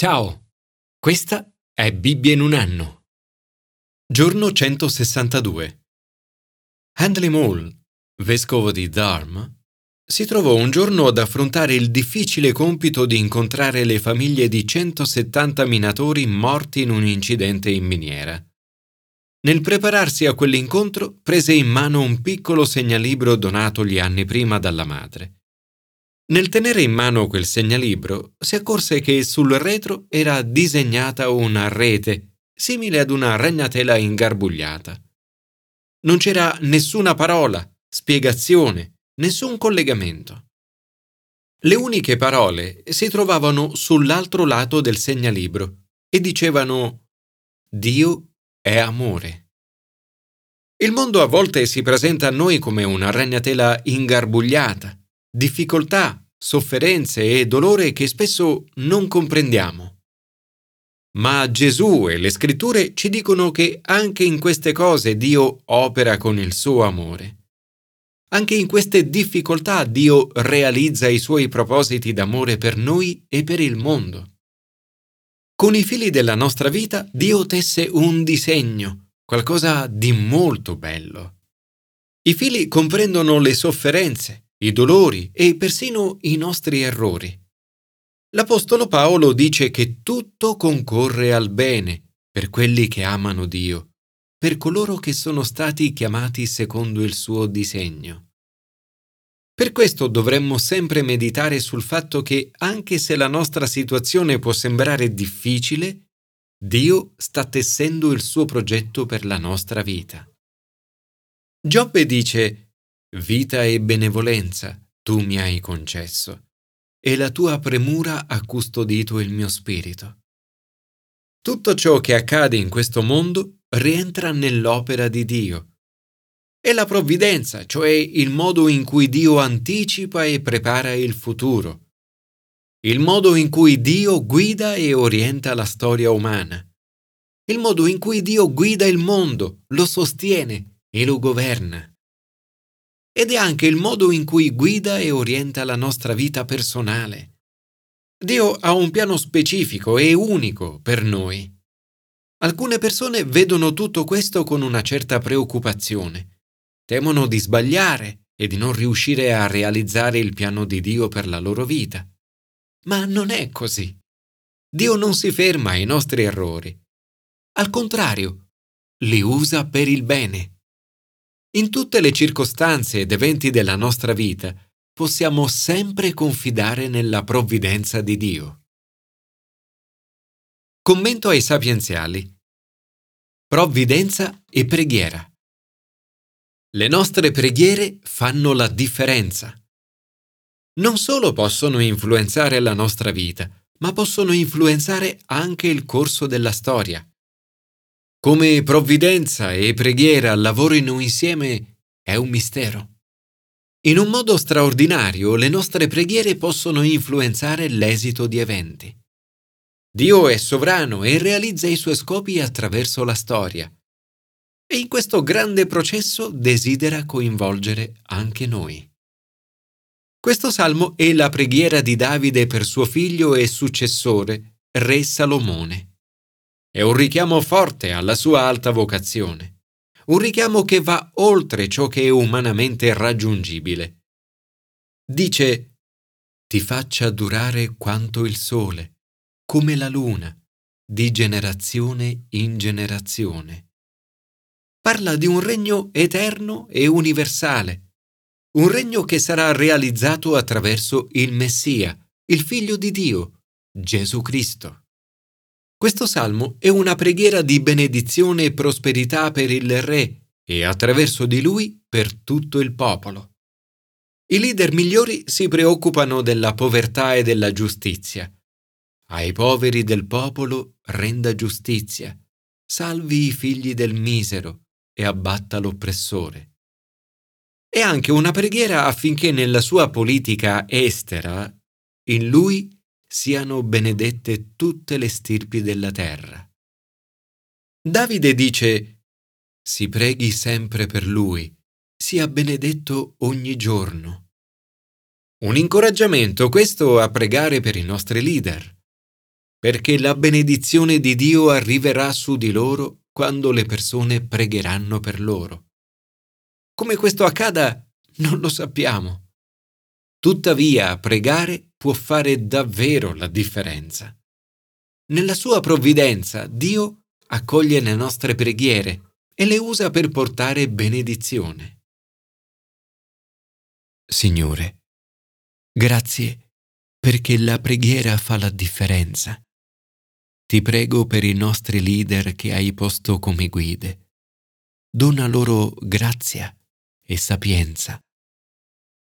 Ciao, questa è Bibbia in un anno. Giorno 162. Handley Mole, vescovo di Dharma, si trovò un giorno ad affrontare il difficile compito di incontrare le famiglie di 170 minatori morti in un incidente in miniera. Nel prepararsi a quell'incontro prese in mano un piccolo segnalibro donatogli anni prima dalla madre. Nel tenere in mano quel segnalibro si accorse che sul retro era disegnata una rete, simile ad una ragnatela ingarbugliata. Non c'era nessuna parola, spiegazione, nessun collegamento. Le uniche parole si trovavano sull'altro lato del segnalibro e dicevano Dio è amore. Il mondo a volte si presenta a noi come una ragnatela ingarbugliata, difficoltà, sofferenze e dolore che spesso non comprendiamo. Ma Gesù e le scritture ci dicono che anche in queste cose Dio opera con il suo amore. Anche in queste difficoltà Dio realizza i suoi propositi d'amore per noi e per il mondo. Con i fili della nostra vita Dio tesse un disegno, qualcosa di molto bello. I fili comprendono le sofferenze, i dolori e persino i nostri errori. L'Apostolo Paolo dice che tutto concorre al bene per quelli che amano Dio, per coloro che sono stati chiamati secondo il suo disegno. Per questo dovremmo sempre meditare sul fatto che anche se la nostra situazione può sembrare difficile, Dio sta tessendo il suo progetto per la nostra vita. Giobbe dice Vita e benevolenza tu mi hai concesso, e la tua premura ha custodito il mio spirito. Tutto ciò che accade in questo mondo rientra nell'opera di Dio. È la provvidenza, cioè il modo in cui Dio anticipa e prepara il futuro. Il modo in cui Dio guida e orienta la storia umana. Il modo in cui Dio guida il mondo, lo sostiene e lo governa ed è anche il modo in cui guida e orienta la nostra vita personale. Dio ha un piano specifico e unico per noi. Alcune persone vedono tutto questo con una certa preoccupazione. Temono di sbagliare e di non riuscire a realizzare il piano di Dio per la loro vita. Ma non è così. Dio non si ferma ai nostri errori. Al contrario, li usa per il bene. In tutte le circostanze ed eventi della nostra vita possiamo sempre confidare nella provvidenza di Dio. Commento ai sapienziali. Provvidenza e preghiera. Le nostre preghiere fanno la differenza. Non solo possono influenzare la nostra vita, ma possono influenzare anche il corso della storia. Come provvidenza e preghiera lavorino insieme è un mistero. In un modo straordinario le nostre preghiere possono influenzare l'esito di eventi. Dio è sovrano e realizza i suoi scopi attraverso la storia. E in questo grande processo desidera coinvolgere anche noi. Questo salmo è la preghiera di Davide per suo figlio e successore, Re Salomone. È un richiamo forte alla sua alta vocazione, un richiamo che va oltre ciò che è umanamente raggiungibile. Dice, ti faccia durare quanto il sole, come la luna, di generazione in generazione. Parla di un regno eterno e universale, un regno che sarà realizzato attraverso il Messia, il Figlio di Dio, Gesù Cristo. Questo salmo è una preghiera di benedizione e prosperità per il Re e attraverso di lui per tutto il popolo. I leader migliori si preoccupano della povertà e della giustizia. Ai poveri del popolo renda giustizia, salvi i figli del misero e abbatta l'oppressore. È anche una preghiera affinché nella sua politica estera, in lui siano benedette tutte le stirpi della terra. Davide dice, si preghi sempre per lui, sia benedetto ogni giorno. Un incoraggiamento questo a pregare per i nostri leader. perché la benedizione di Dio arriverà su di loro quando le persone pregheranno per loro. Come questo accada non lo sappiamo. Tuttavia, pregare può fare davvero la differenza. Nella sua provvidenza Dio accoglie le nostre preghiere e le usa per portare benedizione. Signore, grazie perché la preghiera fa la differenza. Ti prego per i nostri leader che hai posto come guide. Dona loro grazia e sapienza.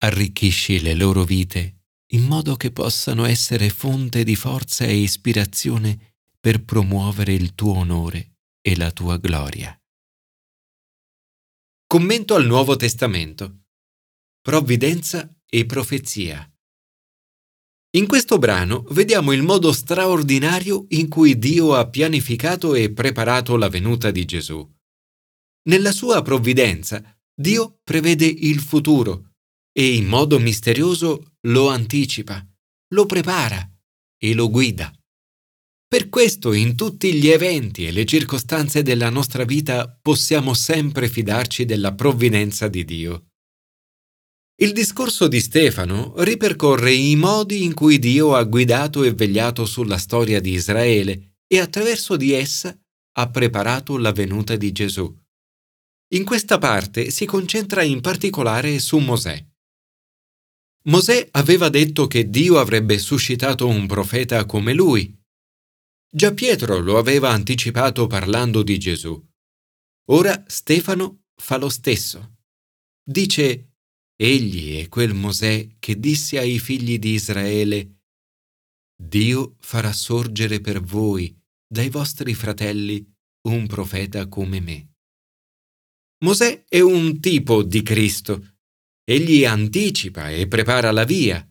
Arricchisci le loro vite in modo che possano essere fonte di forza e ispirazione per promuovere il tuo onore e la tua gloria. Commento al Nuovo Testamento. Provvidenza e profezia. In questo brano vediamo il modo straordinario in cui Dio ha pianificato e preparato la venuta di Gesù. Nella sua provvidenza, Dio prevede il futuro e in modo misterioso lo anticipa, lo prepara e lo guida. Per questo in tutti gli eventi e le circostanze della nostra vita possiamo sempre fidarci della provvidenza di Dio. Il discorso di Stefano ripercorre i modi in cui Dio ha guidato e vegliato sulla storia di Israele e attraverso di essa ha preparato la venuta di Gesù. In questa parte si concentra in particolare su Mosè. Mosè aveva detto che Dio avrebbe suscitato un profeta come lui. Già Pietro lo aveva anticipato parlando di Gesù. Ora Stefano fa lo stesso. Dice, Egli è quel Mosè che disse ai figli di Israele, Dio farà sorgere per voi, dai vostri fratelli, un profeta come me. Mosè è un tipo di Cristo Egli anticipa e prepara la via.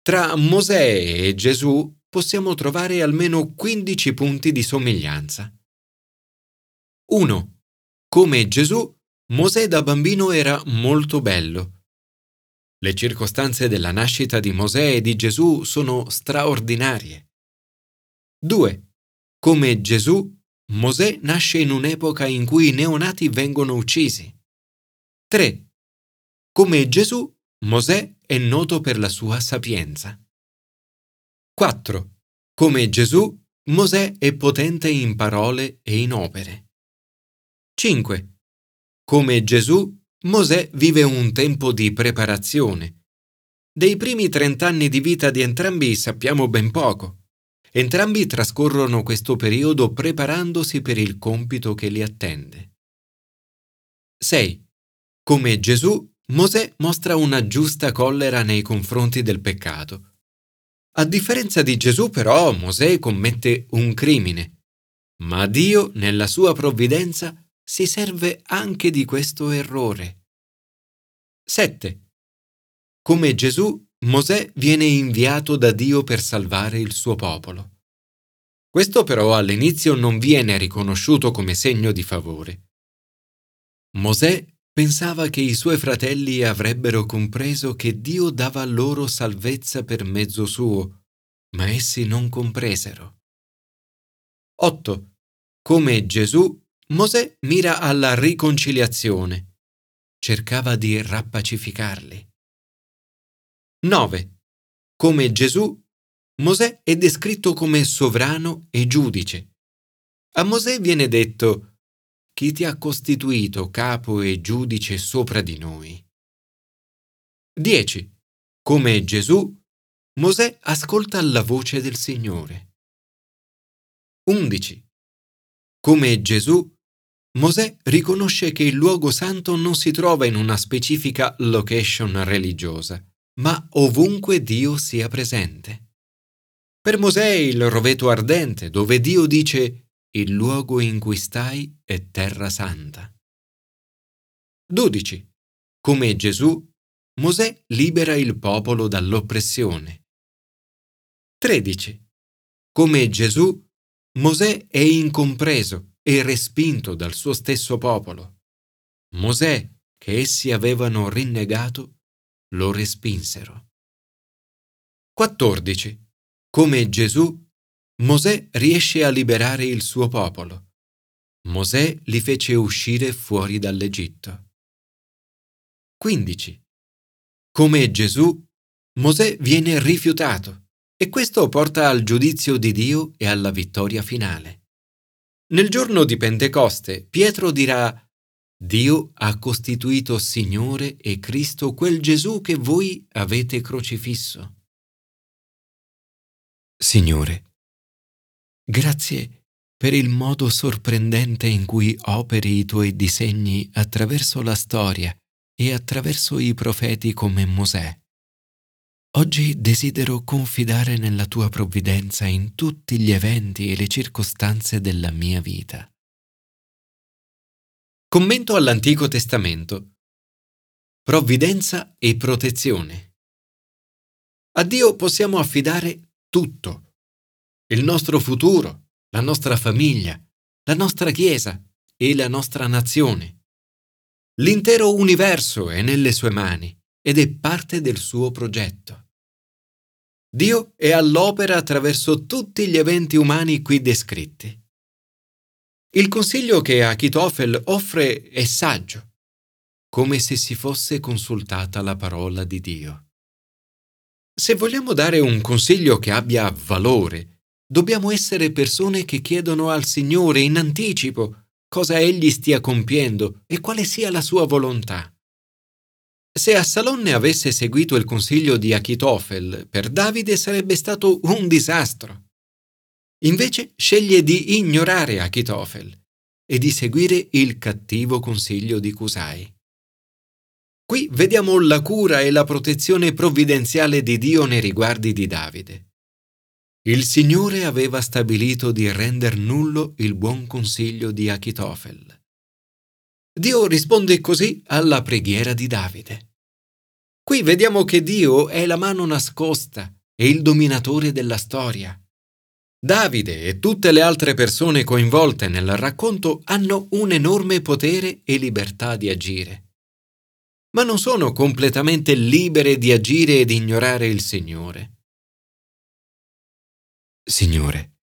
Tra Mosè e Gesù possiamo trovare almeno 15 punti di somiglianza. 1. Come Gesù, Mosè da bambino era molto bello. Le circostanze della nascita di Mosè e di Gesù sono straordinarie. 2. Come Gesù, Mosè nasce in un'epoca in cui i neonati vengono uccisi. 3. Come Gesù, Mosè è noto per la sua sapienza. 4. Come Gesù, Mosè è potente in parole e in opere. 5. Come Gesù, Mosè vive un tempo di preparazione. Dei primi trent'anni di vita di entrambi sappiamo ben poco. Entrambi trascorrono questo periodo preparandosi per il compito che li attende. 6. Come Gesù, Mosè mostra una giusta collera nei confronti del peccato. A differenza di Gesù, però, Mosè commette un crimine, ma Dio, nella sua provvidenza, si serve anche di questo errore. 7. Come Gesù, Mosè viene inviato da Dio per salvare il suo popolo. Questo però all'inizio non viene riconosciuto come segno di favore. Mosè Pensava che i suoi fratelli avrebbero compreso che Dio dava loro salvezza per mezzo suo, ma essi non compresero. 8. Come Gesù, Mosè mira alla riconciliazione. Cercava di rappacificarli. 9. Come Gesù, Mosè è descritto come sovrano e giudice. A Mosè viene detto chi ti ha costituito capo e giudice sopra di noi. 10. Come Gesù, Mosè ascolta la voce del Signore. 11. Come Gesù, Mosè riconosce che il luogo santo non si trova in una specifica location religiosa, ma ovunque Dio sia presente. Per Mosè il roveto ardente, dove Dio dice il luogo in cui stai è terra santa. 12. Come Gesù, Mosè libera il popolo dall'oppressione. 13. Come Gesù, Mosè è incompreso e respinto dal suo stesso popolo. Mosè, che essi avevano rinnegato, lo respinsero. 14. Come Gesù, Mosè riesce a liberare il suo popolo. Mosè li fece uscire fuori dall'Egitto. 15. Come Gesù, Mosè viene rifiutato e questo porta al giudizio di Dio e alla vittoria finale. Nel giorno di Pentecoste, Pietro dirà Dio ha costituito Signore e Cristo quel Gesù che voi avete crocifisso. Signore, grazie per il modo sorprendente in cui operi i tuoi disegni attraverso la storia e attraverso i profeti come Mosè. Oggi desidero confidare nella tua provvidenza in tutti gli eventi e le circostanze della mia vita. Commento all'Antico Testamento. Provvidenza e protezione. A Dio possiamo affidare tutto. Il nostro futuro, la nostra famiglia, la nostra Chiesa e la nostra nazione. L'intero universo è nelle sue mani ed è parte del suo progetto. Dio è all'opera attraverso tutti gli eventi umani qui descritti. Il consiglio che Achitofel offre è saggio, come se si fosse consultata la parola di Dio. Se vogliamo dare un consiglio che abbia valore, dobbiamo essere persone che chiedono al Signore in anticipo cosa Egli stia compiendo e quale sia la sua volontà. Se Assalonne avesse seguito il consiglio di Achitofel, per Davide sarebbe stato un disastro. Invece sceglie di ignorare Achitofel e di seguire il cattivo consiglio di Cusai. Qui vediamo la cura e la protezione provvidenziale di Dio nei riguardi di Davide. Il Signore aveva stabilito di render nullo il buon consiglio di Achitofel. Dio risponde così alla preghiera di Davide. Qui vediamo che Dio è la mano nascosta e il dominatore della storia. Davide e tutte le altre persone coinvolte nel racconto hanno un enorme potere e libertà di agire. Ma non sono completamente libere di agire ed ignorare il Signore. Signore,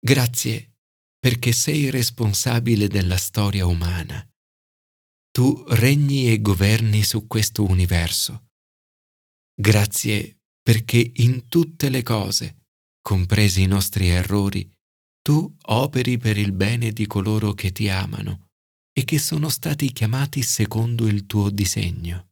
grazie perché sei responsabile della storia umana. Tu regni e governi su questo universo. Grazie perché in tutte le cose compresi i nostri errori, tu operi per il bene di coloro che ti amano e che sono stati chiamati secondo il tuo disegno.